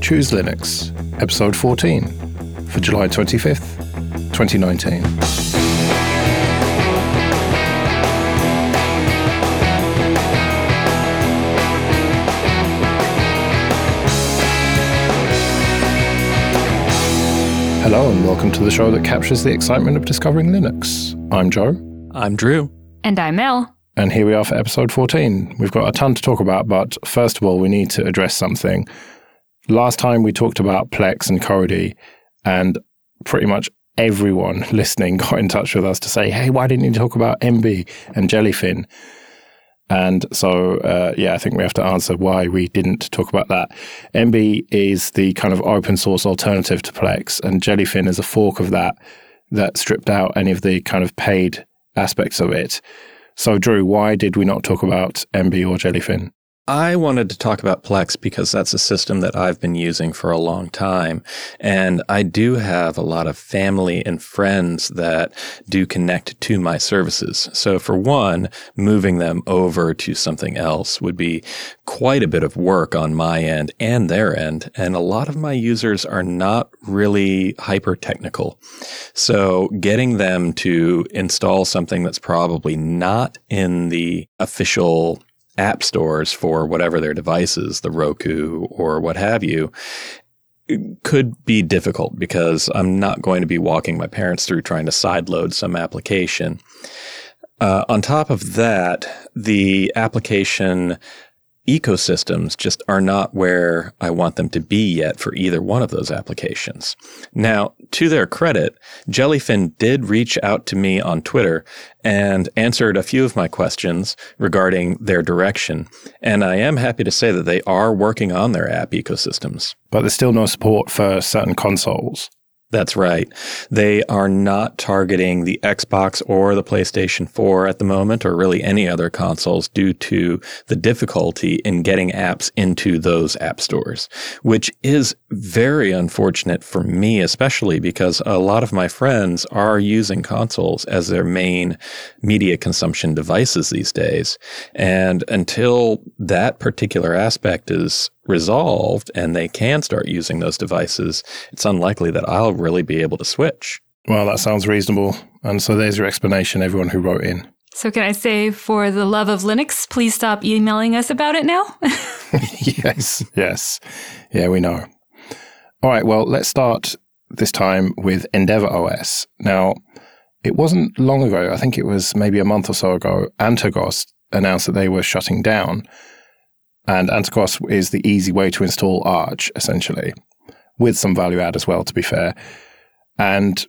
Choose Linux, episode 14, for July 25th, 2019. Hello, and welcome to the show that captures the excitement of discovering Linux. I'm Joe. I'm Drew. And I'm Mel. And here we are for episode 14. We've got a ton to talk about, but first of all, we need to address something. Last time we talked about Plex and Kodi, and pretty much everyone listening got in touch with us to say, hey, why didn't you talk about Emby and Jellyfin? And so, uh, yeah, I think we have to answer why we didn't talk about that. Emby is the kind of open source alternative to Plex, and Jellyfin is a fork of that that stripped out any of the kind of paid aspects of it. So, Drew, why did we not talk about Emby or Jellyfin? I wanted to talk about Plex because that's a system that I've been using for a long time. And I do have a lot of family and friends that do connect to my services. So for one, moving them over to something else would be quite a bit of work on my end and their end. And a lot of my users are not really hyper technical. So getting them to install something that's probably not in the official app stores for whatever their devices, the Roku or what have you, could be difficult because I'm not going to be walking my parents through trying to sideload some application. Uh, on top of that, the application ecosystems just are not where I want them to be yet for either one of those applications. Now, to their credit, Jellyfin did reach out to me on Twitter and answered a few of my questions regarding their direction. And I am happy to say that they are working on their app ecosystems. But there's still no support for certain consoles. That's right. They are not targeting the Xbox or the PlayStation 4 at the moment, or really any other consoles, due to the difficulty in getting apps into those app stores, which is very unfortunate for me, especially because a lot of my friends are using consoles as their main media consumption devices these days. And until that particular aspect is resolved and they can start using those devices, it's unlikely that I'll really be able to switch. Well, that sounds reasonable. And so there's your explanation, everyone who wrote in. So, can I say, for the love of Linux, please stop emailing us about it now? yes, yes. Yeah, we know. All right, well, let's start this time with Endeavour OS. Now, it wasn't long ago, I think it was maybe a month or so ago, Antergos announced that they were shutting down. And Antergos is the easy way to install Arch, essentially, with some value add as well, to be fair. And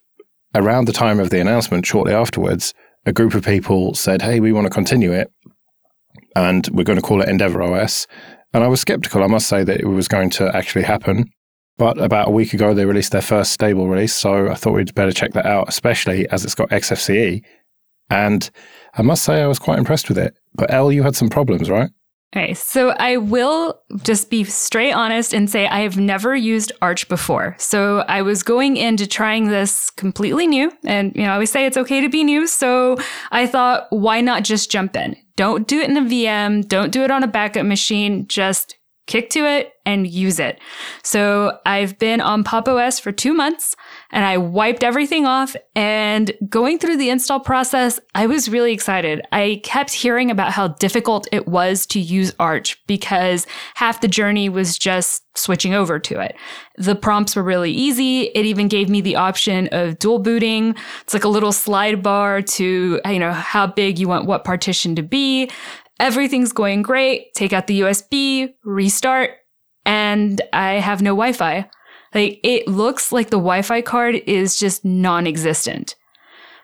around the time of the announcement, shortly afterwards, a group of people said, Hey, we want to continue it. And we're going to call it Endeavour OS. And I was skeptical, I must say, that it was going to actually happen. But about a week ago, they released their first stable release. So I thought we'd better check that out, especially as it's got XFCE. And I must say, I was quite impressed with it. But L, you had some problems, right? Okay, so I will just be straight honest and say I have never used Arch before. So I was going into trying this completely new. And, you know, I always say it's okay to be new. So I thought, why not just jump in? Don't do it in a VM. Don't do it on a backup machine. Just kick to it and use it. So I've been on Pop! OS for two months and I wiped everything off. And going through the install process, I was really excited. I kept hearing about how difficult it was to use Arch because half the journey was just switching over to it. The prompts were really easy. It even gave me the option of dual booting. It's like a little slide bar to, you know, how big you want what partition to be. Everything's going great. Take out the USB, restart, and I have no Wi Fi. Like it looks like the Wi-Fi card is just non-existent.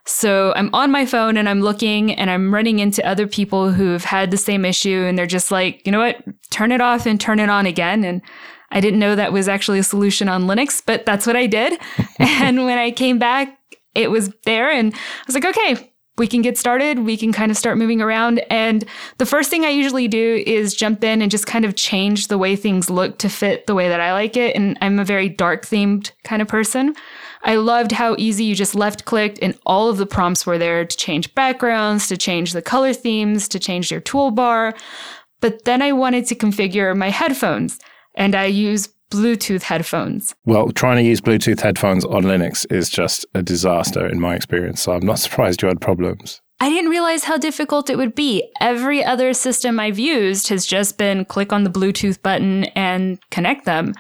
So I'm on my phone and I'm looking and I'm running into other people who've had the same issue and they're just like, you know what, turn it off and turn it on again. And I didn't know that was actually a solution on Linux, but that's what I did. and when I came back, it was there and I was like, okay, we can get started. We can kind of start moving around. And the first thing I usually do is jump in and just kind of change the way things look to fit the way that I like it. And I'm a very dark themed kind of person. I loved how easy you just left clicked and all of the prompts were there to change backgrounds, to change the color themes, to change your toolbar. But then I wanted to configure my headphones and I use Bluetooth headphones. Well, trying to use Bluetooth headphones on Linux is just a disaster in my experience. So I'm not surprised you had problems. I didn't realize how difficult it would be. Every other system I've used has just been click on the Bluetooth button and connect them.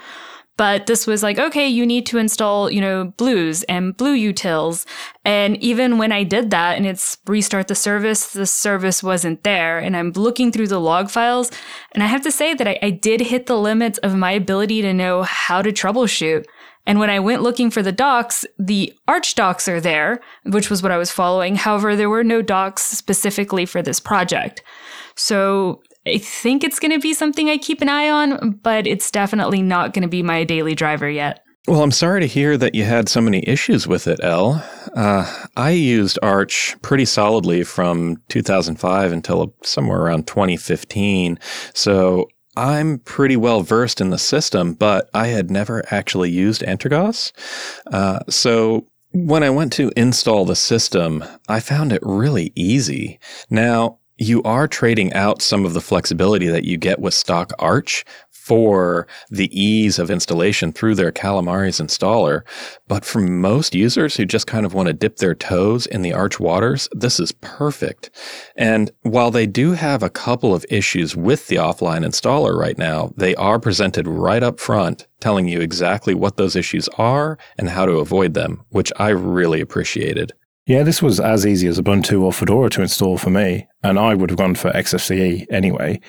But this was like, okay, you need to install, you know, bluez and bluez-utils. And even when I did that and it's restart the service, the service wasn't there. And I'm looking through the log files. And I have to say that I, I did hit the limits of my ability to know how to troubleshoot. And when I went looking for the docs, the Arch docs are there, which was what I was following. However, there were no docs specifically for this project. So I think it's going to be something I keep an eye on, but it's definitely not going to be my daily driver yet. Well, I'm sorry to hear that you had so many issues with it, El. Uh, I used Arch pretty solidly from 2005 until somewhere around 2015. So I'm pretty well versed in the system, but I had never actually used Antergos. Uh, so when I went to install the system, I found it really easy. Now, you are trading out some of the flexibility that you get with stock Arch for the ease of installation through their Calamares installer. But for most users who just kind of want to dip their toes in the Arch waters, this is perfect. And while they do have a couple of issues with the offline installer right now, they are presented right up front telling you exactly what those issues are and how to avoid them, which I really appreciated. Yeah, this was as easy as Ubuntu or Fedora to install for me. And I would have gone for XFCE anyway.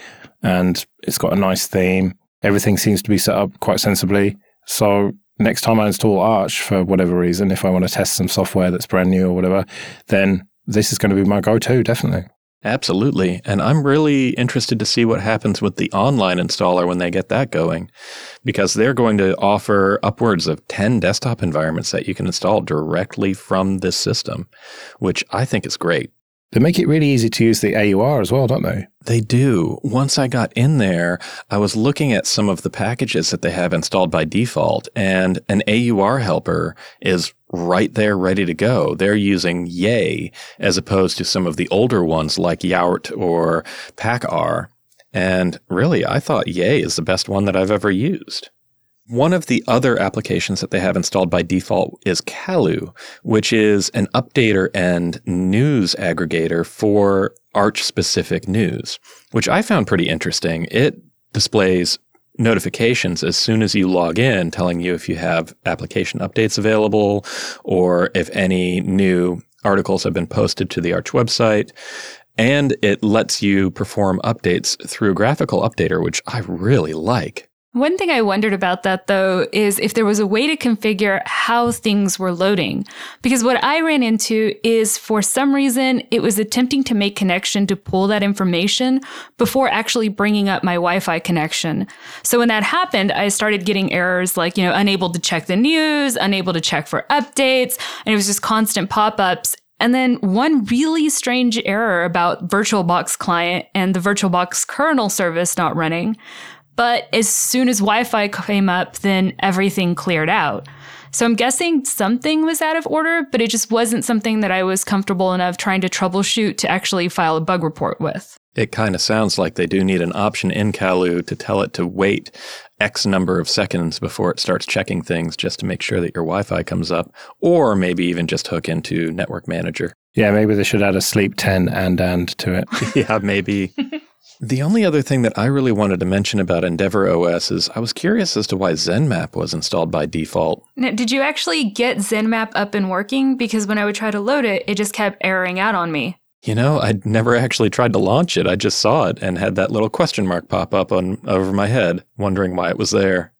And it's got a nice theme. Everything seems to be set up quite sensibly. So next time I install Arch for whatever reason, if I want to test some software that's brand new or whatever, then this is going to be my go to, definitely. Absolutely. And I'm really interested to see what happens with the online installer when they get that going, because they're going to offer upwards of 10 desktop environments that you can install directly from this system, which I think is great. They make it really easy to use the AUR as well, don't they? They do. Once I got in there, I was looking at some of the packages that they have installed by default, and an AUR helper is right there ready to go. They're using Yay as opposed to some of the older ones like Yaourt or Pacaur. And really, I thought Yay is the best one that I've ever used. One of the other applications that they have installed by default is Kalu, which is an updater and news aggregator for Arch specific news, which I found pretty interesting. It displays notifications as soon as you log in telling you if you have application updates available or if any new articles have been posted to the Arch website. And it lets you perform updates through graphical updater, which I really like. One thing I wondered about that though is if there was a way to configure how things were loading. Because what I ran into is for some reason it was attempting to make connection to pull that information before actually bringing up my Wi Fi connection. So when that happened, I started getting errors like, you know, unable to check the news, unable to check for updates, and it was just constant pop ups. And then one really strange error about VirtualBox client and the VirtualBox kernel service not running. But as soon as Wi Fi came up, then everything cleared out. So I'm guessing something was out of order, but it just wasn't something that I was comfortable enough trying to troubleshoot to actually file a bug report with. It kind of sounds like they do need an option in Kalu to tell it to wait X number of seconds before it starts checking things just to make sure that your Wi Fi comes up, or maybe even just hook into Network Manager. Yeah, maybe they should add a sleep 10 and and to it. yeah, maybe. The only other thing that I really wanted to mention about Endeavour OS is I was curious as to why ZenMap was installed by default. Now, did you actually get ZenMap up and working? Because when I would try to load it, it just kept erroring out on me. You know, I'd never actually tried to launch it. I just saw it and had that little question mark pop up on over my head, wondering why it was there.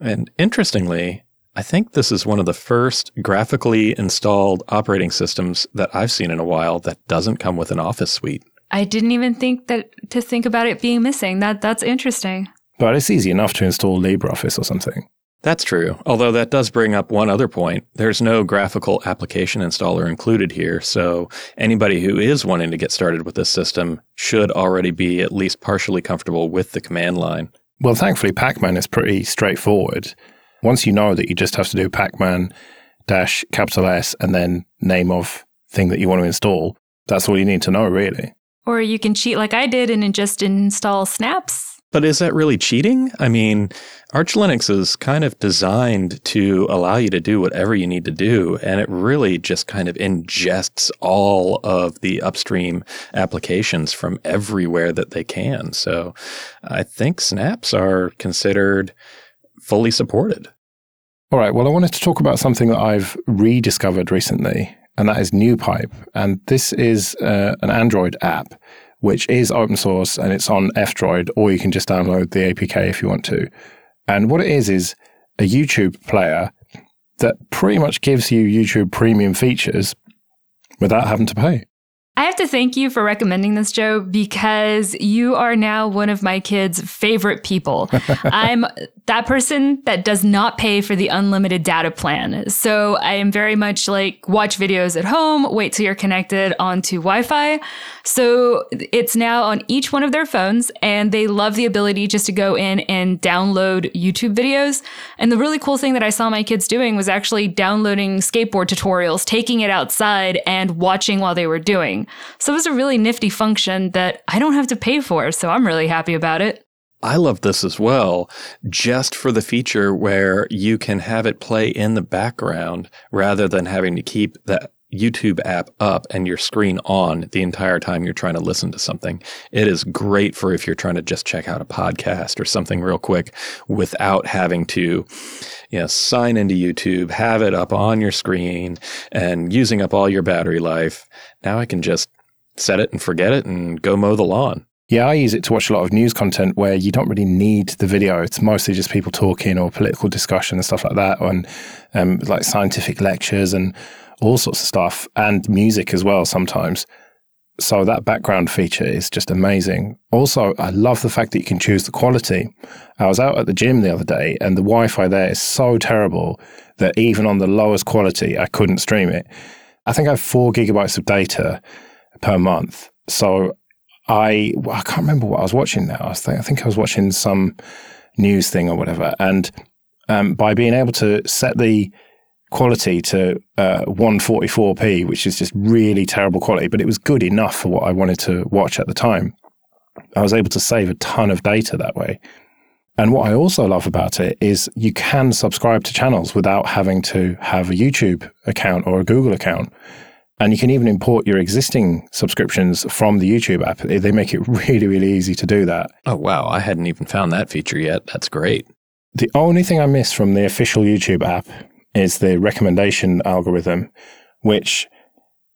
And interestingly, I think this is one of the first graphically installed operating systems that I've seen in a while that doesn't come with an Office suite. I didn't even think that to think about it being missing. That that's interesting. But it's easy enough to install LibreOffice or something. That's true. Although that does bring up one other point. There's no graphical application installer included here, so anybody who is wanting to get started with this system should already be at least partially comfortable with the command line. Well, thankfully, Pacman is pretty straightforward. Once you know that you just have to do Pacman dash capital S and then name of thing that you want to install, that's all you need to know, really. Or you can cheat like I did and just install snaps. But is that really cheating? I mean, Arch Linux is kind of designed to allow you to do whatever you need to do, and it really just kind of ingests all of the upstream applications from everywhere that they can. So I think snaps are considered fully supported. All right. Well, I wanted to talk about something that I've rediscovered recently, and that is NewPipe. And this is uh, an Android app which is open source and it's on F-Droid, or you can just download the APK if you want to. And what it is is a YouTube player that pretty much gives you YouTube premium features without having to pay. I have to thank you for recommending this, Joe, because you are now one of my kids' favorite people. I'm that person that does not pay for the unlimited data plan. So I am very much like watch videos at home, wait till you're connected onto Wi Fi. So it's now on each one of their phones, and they love the ability just to go in and download YouTube videos. And the really cool thing that I saw my kids doing was actually downloading skateboard tutorials, taking it outside, and watching while they were doing. So it was a really nifty function that I don't have to pay for. So I'm really happy about it. I love this as well, just for the feature where you can have it play in the background rather than having to keep that YouTube app up and your screen on the entire time you're trying to listen to something. It is great for if you're trying to just check out a podcast or something real quick without having to, you know, sign into YouTube, have it up on your screen and using up all your battery life. Now I can just set it and forget it and go mow the lawn. Yeah, I use it to watch a lot of news content where you don't really need the video. It's mostly just people talking or political discussion and stuff like that, and um, like scientific lectures and all sorts of stuff and music as well sometimes. So that background feature is just amazing. Also, I love the fact that you can choose the quality. I was out at the gym the other day and the Wi-Fi there is so terrible that even on the lowest quality, I couldn't stream it. I think I have four gigabytes of data per month. So I, I can't remember what I was watching now. I, was th- I think I was watching some news thing or whatever. And um, by being able to set the quality to uh, 144p, which is just really terrible quality, but it was good enough for what I wanted to watch at the time. I was able to save a ton of data that way. And what I also love about it is you can subscribe to channels without having to have a YouTube account or a Google account. And you can even import your existing subscriptions from the YouTube app. They make it really, really easy to do that. Oh, wow. I hadn't even found that feature yet. That's great. The only thing I miss from the official YouTube app is the recommendation algorithm, which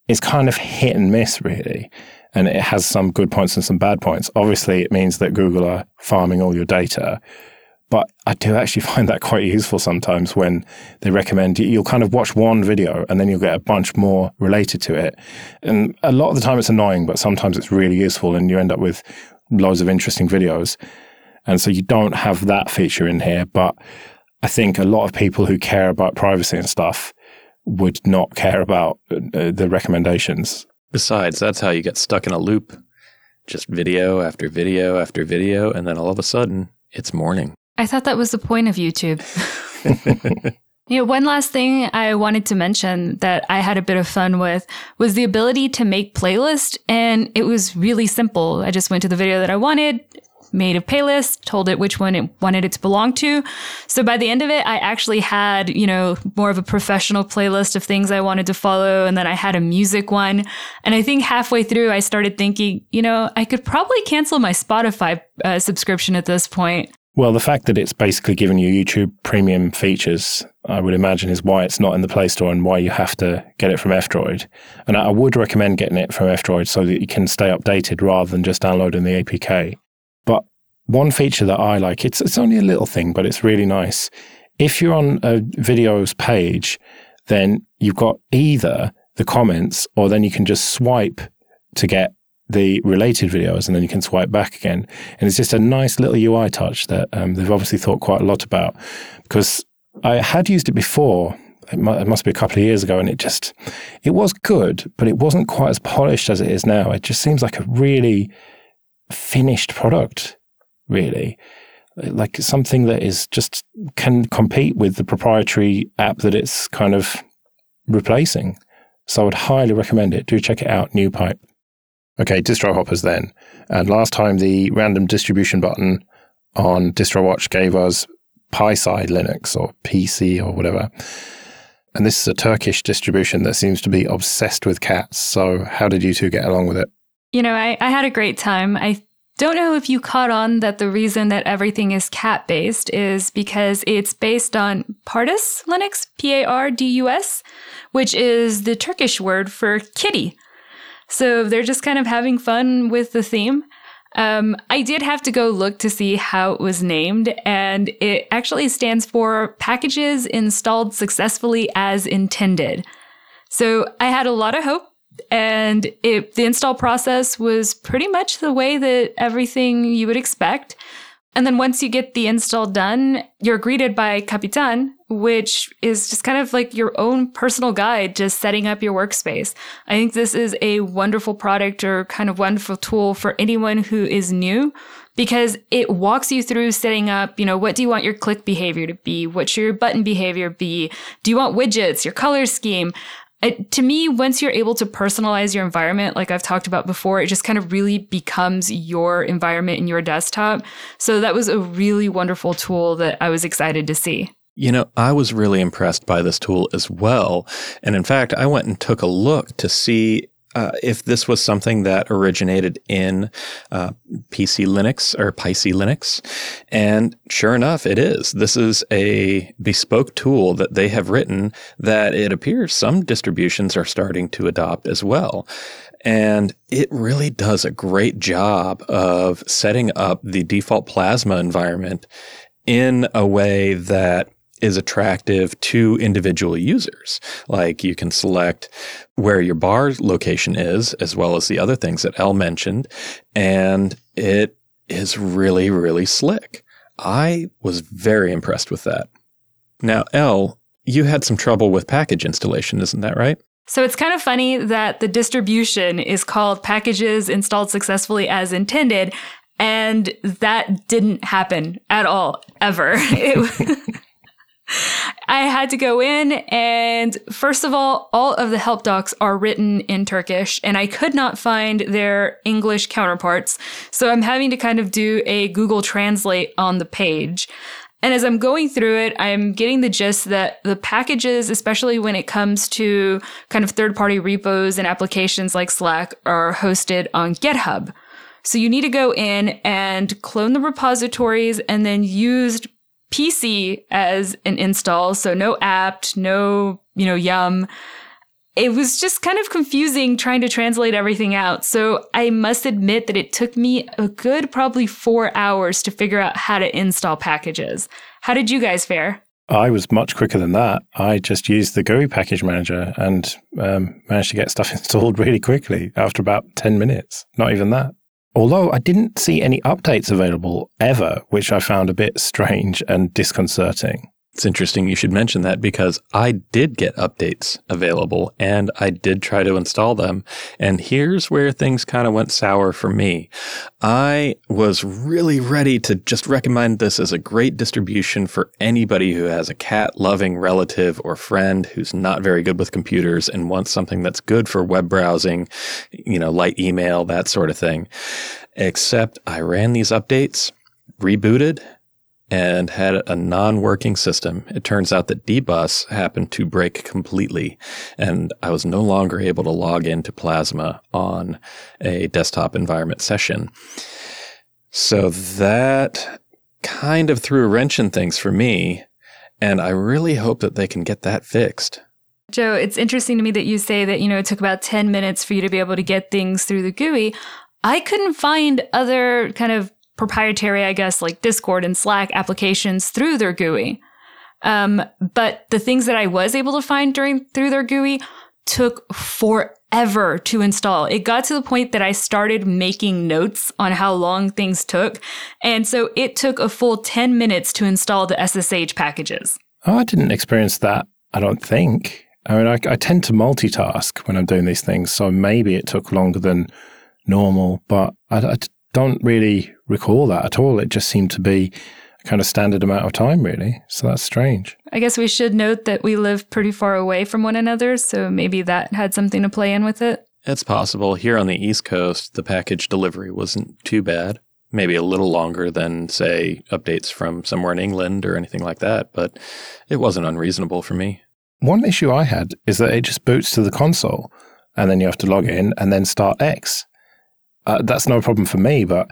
is kind of hit and miss, really. And it has some good points and some bad points. Obviously, it means that Google are farming all your data. But I do actually find that quite useful sometimes when they recommend you'll kind of watch one video and then you'll get a bunch more related to it. And a lot of the time it's annoying, but sometimes it's really useful and you end up with loads of interesting videos. And so you don't have that feature in here, but I think a lot of people who care about privacy and stuff would not care about uh, the recommendations. Besides, that's how you get stuck in a loop. Just video after video after video, and then all of a sudden, it's morning. I thought that was the point of YouTube. you know, one last thing I wanted to mention that I had a bit of fun with was the ability to make playlists, and it was really simple. I just went to the video that I wanted, made a playlist, told it which one it wanted it to belong to. So by the end of it, I actually had, you know, more of a professional playlist of things I wanted to follow. And then I had a music one. And I think halfway through, I started thinking, you know, I could probably cancel my Spotify uh, subscription at this point. Well, the fact that it's basically given you YouTube premium features, I would imagine, is why it's not in the Play Store and why you have to get it from F-Droid. And I would recommend getting it from F-Droid so that you can stay updated rather than just downloading the APK. But one feature that I like, it's, it's only a little thing, but it's really nice. If you're on a videos page, then you've got either the comments or then you can just swipe to get the related videos and then you can swipe back again. And it's just a nice little UI touch that um, they've obviously thought quite a lot about because I had used it before. It must be a couple of years ago, and it just it was good, but it wasn't quite as polished as it is now. It just seems like a really finished product really. Like something that is just can compete with the proprietary app that it's kind of replacing. So I would highly recommend it. Do check it out, NewPipe. Okay, distro hoppers then. And last time the random distribution button on DistroWatch gave us Pisi Linux or PC or whatever. And this is a Turkish distribution that seems to be obsessed with cats. So, how did you two get along with it? You know, I, I had a great time. I don't know if you caught on that the reason that everything is cat based is because it's based on Pardus Linux, P A R D U S, which is the Turkish word for kitty. So they're just kind of having fun with the theme. Um, I did have to go look to see how it was named, and it actually stands for packages installed successfully as intended. So I had a lot of hope, and it, the install process was pretty much the way that everything you would expect. And then once you get the install done, you're greeted by Kaptan, which is just kind of like your own personal guide to setting up your workspace. I think this is a wonderful product or kind of wonderful tool for anyone who is new because it walks you through setting up, you know, what do you want your click behavior to be? What should your button behavior be? Do you want widgets, your color scheme? It, to me, once you're able to personalize your environment, like I've talked about before, it just kind of really becomes your environment in your desktop. So that was a really wonderful tool that I was excited to see. You know, I was really impressed by this tool as well. And in fact, I went and took a look to see uh, if this was something that originated in uh, PC Linux or PC Linux. And sure enough, it is. This is a bespoke tool that they have written that it appears some distributions are starting to adopt as well. And it really does a great job of setting up the default Plasma environment in a way that is attractive to individual users. Like you can select where your bar location is, as well as the other things that Elle mentioned. And it is really, really slick. I was very impressed with that. Now, Elle, you had some trouble with package installation, isn't that right? So it's kind of funny that the distribution is called packages installed successfully as intended. And that didn't happen at all, ever. It, I had to go in and first of all, all of the help docs are written in Turkish and I could not find their English counterparts. So I'm having to kind of do a Google Translate on the page. And as I'm going through it, I'm getting the gist that the packages, especially when it comes to kind of third party repos and applications like Slack, are hosted on GitHub. So you need to go in and clone the repositories and then use PC as an install, so no apt, no, you know, yum. It was just kind of confusing trying to translate everything out. So I must admit that it took me a good probably four hours to figure out how to install packages. How did you guys fare? I was much quicker than that. I just used the GUI package manager and um, managed to get stuff installed really quickly after about 10 minutes. Not even that. Although I didn't see any updates available ever, which I found a bit strange and disconcerting. It's interesting you should mention that because I did get updates available and I did try to install them. And here's where things kind of went sour for me. I was really ready to just recommend this as a great distribution for anybody who has a cat loving relative or friend who's not very good with computers and wants something that's good for web browsing, you know, light email, that sort of thing. Except I ran these updates, rebooted, and had a non-working system. It turns out that dbus happened to break completely and I was no longer able to log into Plasma on a desktop environment session. So that kind of threw a wrench in things for me. And I really hope that they can get that fixed. Joe, it's interesting to me that you say that, you know, it took about 10 minutes for you to be able to get things through the GUI. I couldn't find other kind of proprietary, I guess, like Discord and Slack applications through their GUI. Um, but the things that I was able to find during through their GUI took forever to install. It got to the point that I started making notes on how long things took. And so it took a full 10 minutes to install the SSH packages. Oh, I didn't experience that, I don't think. I mean, I, I tend to multitask when I'm doing these things. So maybe it took longer than normal, but I, I don't really recall that at all. It just seemed to be a kind of standard amount of time, really. So that's strange. I guess we should note that we live pretty far away from one another, so maybe that had something to play in with it. It's possible. Here on the East Coast, the package delivery wasn't too bad. maybe a little longer than, say, updates from somewhere in England or anything like that, but it wasn't unreasonable for me. One issue I had is that it just boots to the console and then you have to log in and then start X. Uh, that's no problem for me, but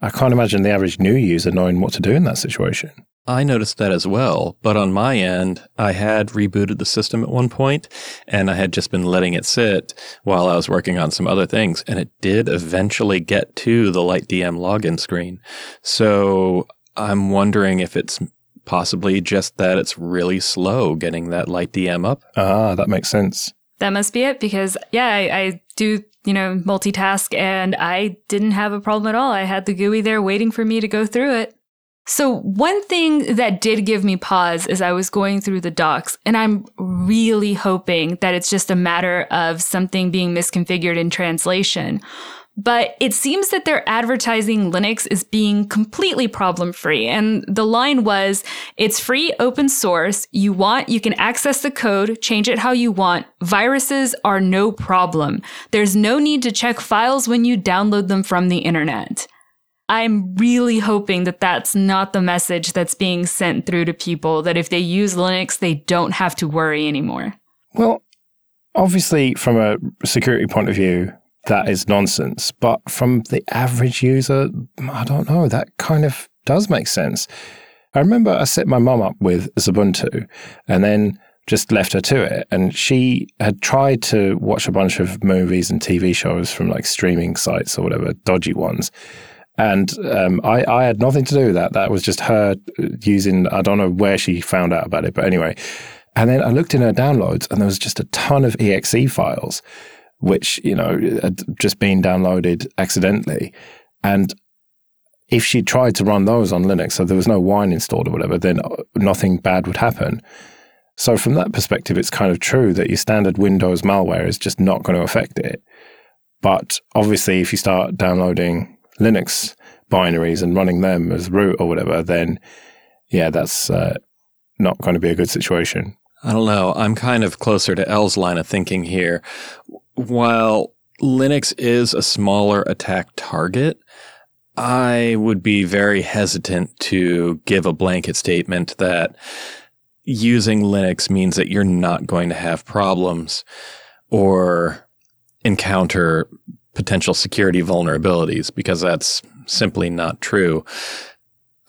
I can't imagine the average new user knowing what to do in that situation. I noticed that as well, but on my end, I had rebooted the system at one point and I had just been letting it sit while I was working on some other things and it did eventually get to the LightDM login screen. So I'm wondering if it's possibly just that it's really slow getting that LightDM up. Ah, that makes sense. That must be it because yeah, I, I do you know multitask and I didn't have a problem at all. I had the GUI there waiting for me to go through it. So, one thing that did give me pause as I was going through the docs, and I'm really hoping that it's just a matter of something being misconfigured in translation. But it seems that their advertising Linux is being completely problem free. And the line was, it's free open source. You want, you can access the code, change it how you want. Viruses are no problem. There's no need to check files when you download them from the internet. I'm really hoping that that's not the message that's being sent through to people, that if they use Linux, they don't have to worry anymore. Well, obviously, from a security point of view, that is nonsense. But from the average user, I don't know, that kind of does make sense. I remember I set my mum up with Ubuntu and then just left her to it. And she had tried to watch a bunch of movies and TV shows from like streaming sites or whatever, dodgy ones. And um, I, I had nothing to do with that. That was just her using, I don't know where she found out about it, but anyway. And then I looked in her downloads and there was just a ton of exe files, which, you know, had just been downloaded accidentally. And if she tried to run those on Linux, so there was no wine installed or whatever, then nothing bad would happen. So from that perspective, it's kind of true that your standard Windows malware is just not going to affect it. But obviously, if you start downloading Linux binaries and running them as root or whatever, then yeah, that's uh, not going to be a good situation. I don't know. I'm kind of closer to L's line of thinking here. While Linux is a smaller attack target, I would be very hesitant to give a blanket statement that using Linux means that you're not going to have problems or encounter potential security vulnerabilities because that's simply not true.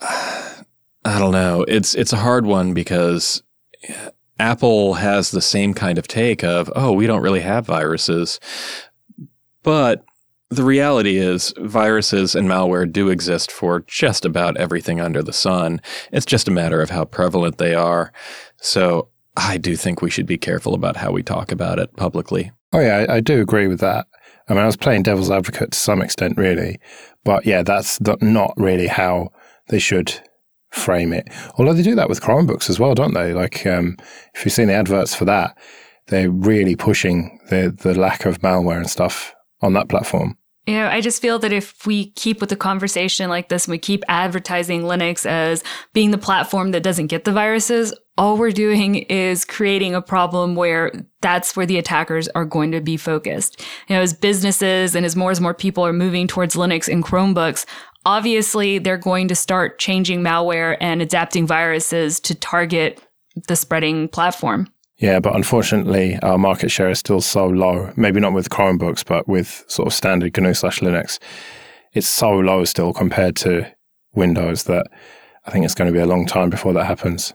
I don't know. It's it's a hard one because Apple has the same kind of take of, "Oh, we don't really have viruses." But the reality is viruses and malware do exist for just about everything under the sun. It's just a matter of how prevalent they are. So, I do think we should be careful about how we talk about it publicly. Oh yeah, I, I do agree with that. I mean, I was playing devil's advocate to some extent, really. But yeah, that's not really how they should frame it. Although they do that with Chromebooks as well, don't they? Like, um, if you've seen the adverts for that, they're really pushing the, the lack of malware and stuff on that platform. You know, I just feel that if we keep with the conversation like this and we keep advertising Linux as being the platform that doesn't get the viruses, all we're doing is creating a problem where that's where the attackers are going to be focused. You know, as businesses and as more and more people are moving towards Linux and Chromebooks, obviously they're going to start changing malware and adapting viruses to target the spreading platform. Yeah, but unfortunately, our market share is still so low. Maybe not with Chromebooks, but with sort of standard GNU slash Linux. It's so low still compared to Windows that I think it's going to be a long time before that happens,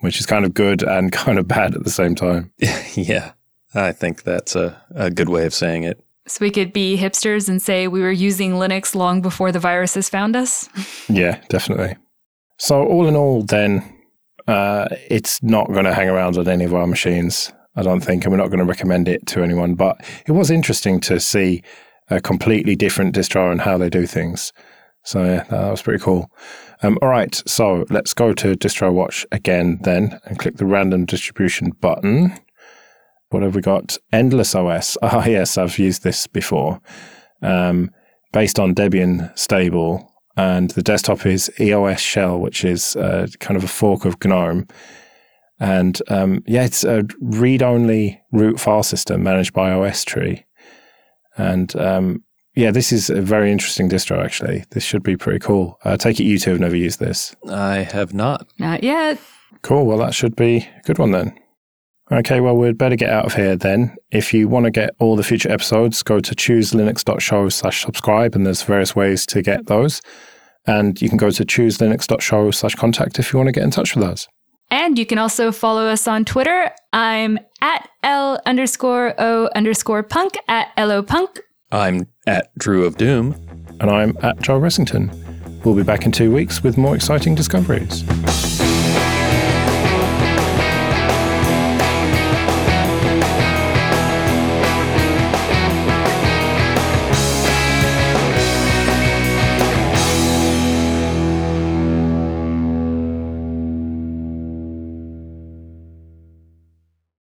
which is kind of good and kind of bad at the same time. yeah, I think that's a, a good way of saying it. So we could be hipsters and say we were using Linux long before the viruses found us? yeah, definitely. So, all in all, then, uh, it's not going to hang around on any of our machines, I don't think, and we're not going to recommend it to anyone. But it was interesting to see a completely different distro and how they do things. So yeah, that was pretty cool. Um, all right, so let's go to Distro Watch again then and click the random distribution button. What have we got? Endless OS. Ah, yes, I've used this before. Um, based on Debian stable and the desktop is EOS Shell, which is uh, kind of a fork of GNOME. And um, yeah, it's a read only root file system managed by OS Tree. And um, yeah, this is a very interesting distro, actually. This should be pretty cool. I take it you two have never used this. I have not. Not yet. Cool. Well, that should be a good one then. Okay, well, we'd better get out of here then. If you want to get all the future episodes, go to chooselinux.show slash subscribe, and there's various ways to get those. And you can go to chooselinux.show slash contact if you want to get in touch with us. And you can also follow us on Twitter. I'm at L underscore O underscore punk at LO punk. I'm at Drew of Doom. And I'm at Joe Ressington. We'll be back in two weeks with more exciting discoveries.